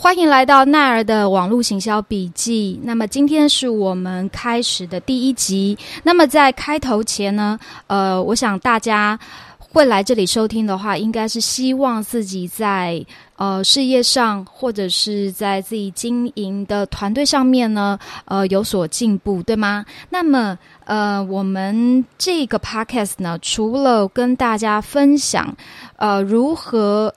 欢迎来到奈儿的网络行销笔记。那么今天是我们开始的第一集。那么在开头前呢，呃，我想大家会来这里收听的话，应该是希望自己在呃事业上或者是在自己经营的团队上面呢，呃有所进步，对吗？那么呃，我们这个 podcast 呢，除了跟大家分享呃如何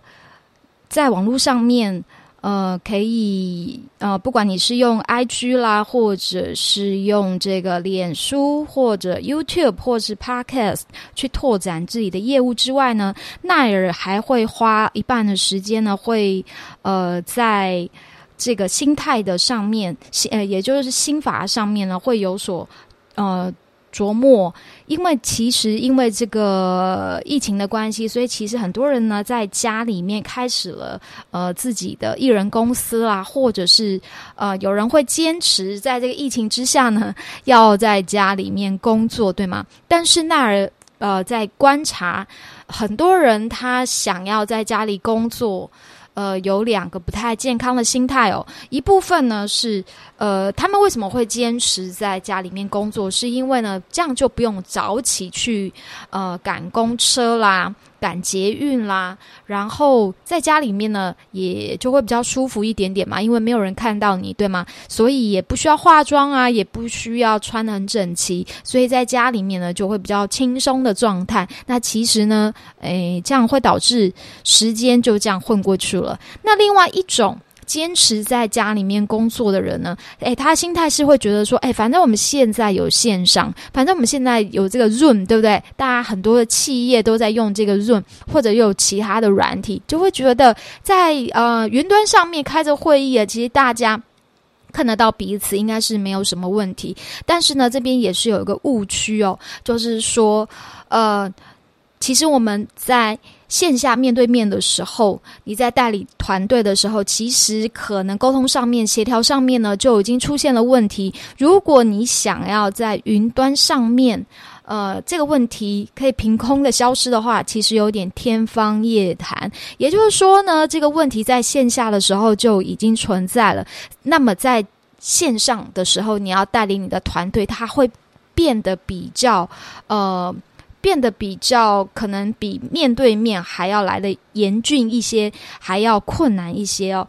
在网络上面。呃，可以呃，不管你是用 IG 啦，或者是用这个脸书，或者 YouTube，或是 Podcast 去拓展自己的业务之外呢，奈尔还会花一半的时间呢，会呃，在这个心态的上面，呃，也就是心法上面呢，会有所呃。琢磨，因为其实因为这个疫情的关系，所以其实很多人呢在家里面开始了呃自己的艺人公司啦，或者是呃有人会坚持在这个疫情之下呢要在家里面工作，对吗？但是那儿呃在观察很多人他想要在家里工作。呃，有两个不太健康的心态哦。一部分呢是，呃，他们为什么会坚持在家里面工作？是因为呢，这样就不用早起去呃赶公车啦。赶捷运啦，然后在家里面呢，也就会比较舒服一点点嘛，因为没有人看到你，对吗？所以也不需要化妆啊，也不需要穿的很整齐，所以在家里面呢，就会比较轻松的状态。那其实呢，诶，这样会导致时间就这样混过去了。那另外一种。坚持在家里面工作的人呢，诶，他心态是会觉得说，诶，反正我们现在有线上，反正我们现在有这个 Zoom，对不对？大家很多的企业都在用这个 Zoom，或者有其他的软体，就会觉得在呃云端上面开着会议啊，其实大家看得到彼此，应该是没有什么问题。但是呢，这边也是有一个误区哦，就是说，呃，其实我们在。线下面对面的时候，你在代理团队的时候，其实可能沟通上面、协调上面呢，就已经出现了问题。如果你想要在云端上面，呃，这个问题可以凭空的消失的话，其实有点天方夜谭。也就是说呢，这个问题在线下的时候就已经存在了。那么在线上的时候，你要带领你的团队，它会变得比较呃。变得比较可能比面对面还要来的严峻一些，还要困难一些哦。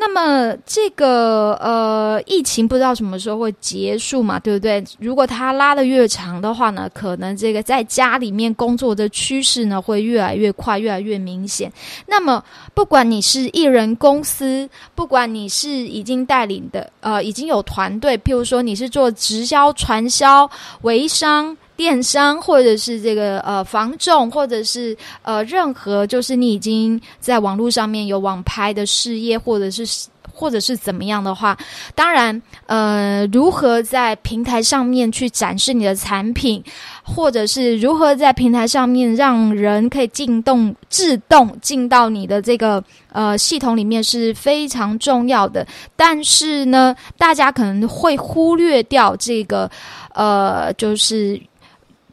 那么这个呃疫情不知道什么时候会结束嘛，对不对？如果它拉的越长的话呢，可能这个在家里面工作的趋势呢会越来越快，越来越明显。那么不管你是艺人公司，不管你是已经带领的呃已经有团队，譬如说你是做直销、传销、微商。电商，或者是这个呃房仲，或者是呃任何，就是你已经在网络上面有网拍的事业，或者是或者是怎么样的话，当然呃如何在平台上面去展示你的产品，或者是如何在平台上面让人可以进动自动进到你的这个呃系统里面是非常重要的。但是呢，大家可能会忽略掉这个呃就是。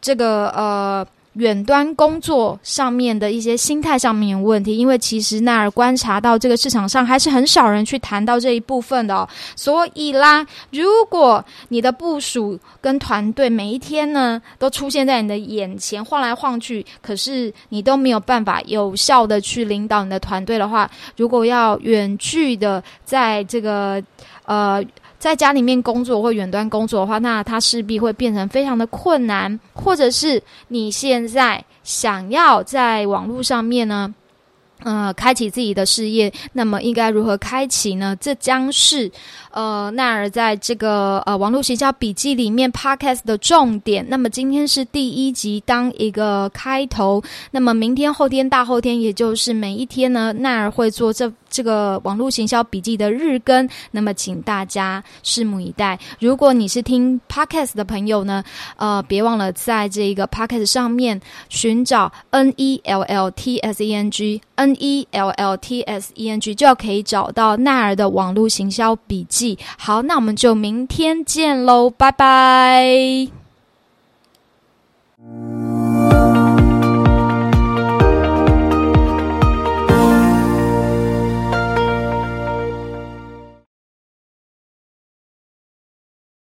这个呃，远端工作上面的一些心态上面有问题，因为其实那儿观察到这个市场上还是很少人去谈到这一部分的，所以啦，如果你的部署跟团队每一天呢都出现在你的眼前晃来晃去，可是你都没有办法有效的去领导你的团队的话，如果要远距的在这个呃。在家里面工作或远端工作的话，那它势必会变成非常的困难，或者是你现在想要在网络上面呢？呃，开启自己的事业，那么应该如何开启呢？这将是呃奈尔在这个呃网络学校笔记里面 podcast 的重点。那么今天是第一集，当一个开头。那么明天、后天、大后天，也就是每一天呢，奈尔会做这这个网络行销笔记的日更。那么请大家拭目以待。如果你是听 podcast 的朋友呢，呃，别忘了在这个 podcast 上面寻找 N E L L T S E N G。N E L L T S E N G 就要可以找到奈尔的网络行销笔记。好，那我们就明天见喽，拜拜。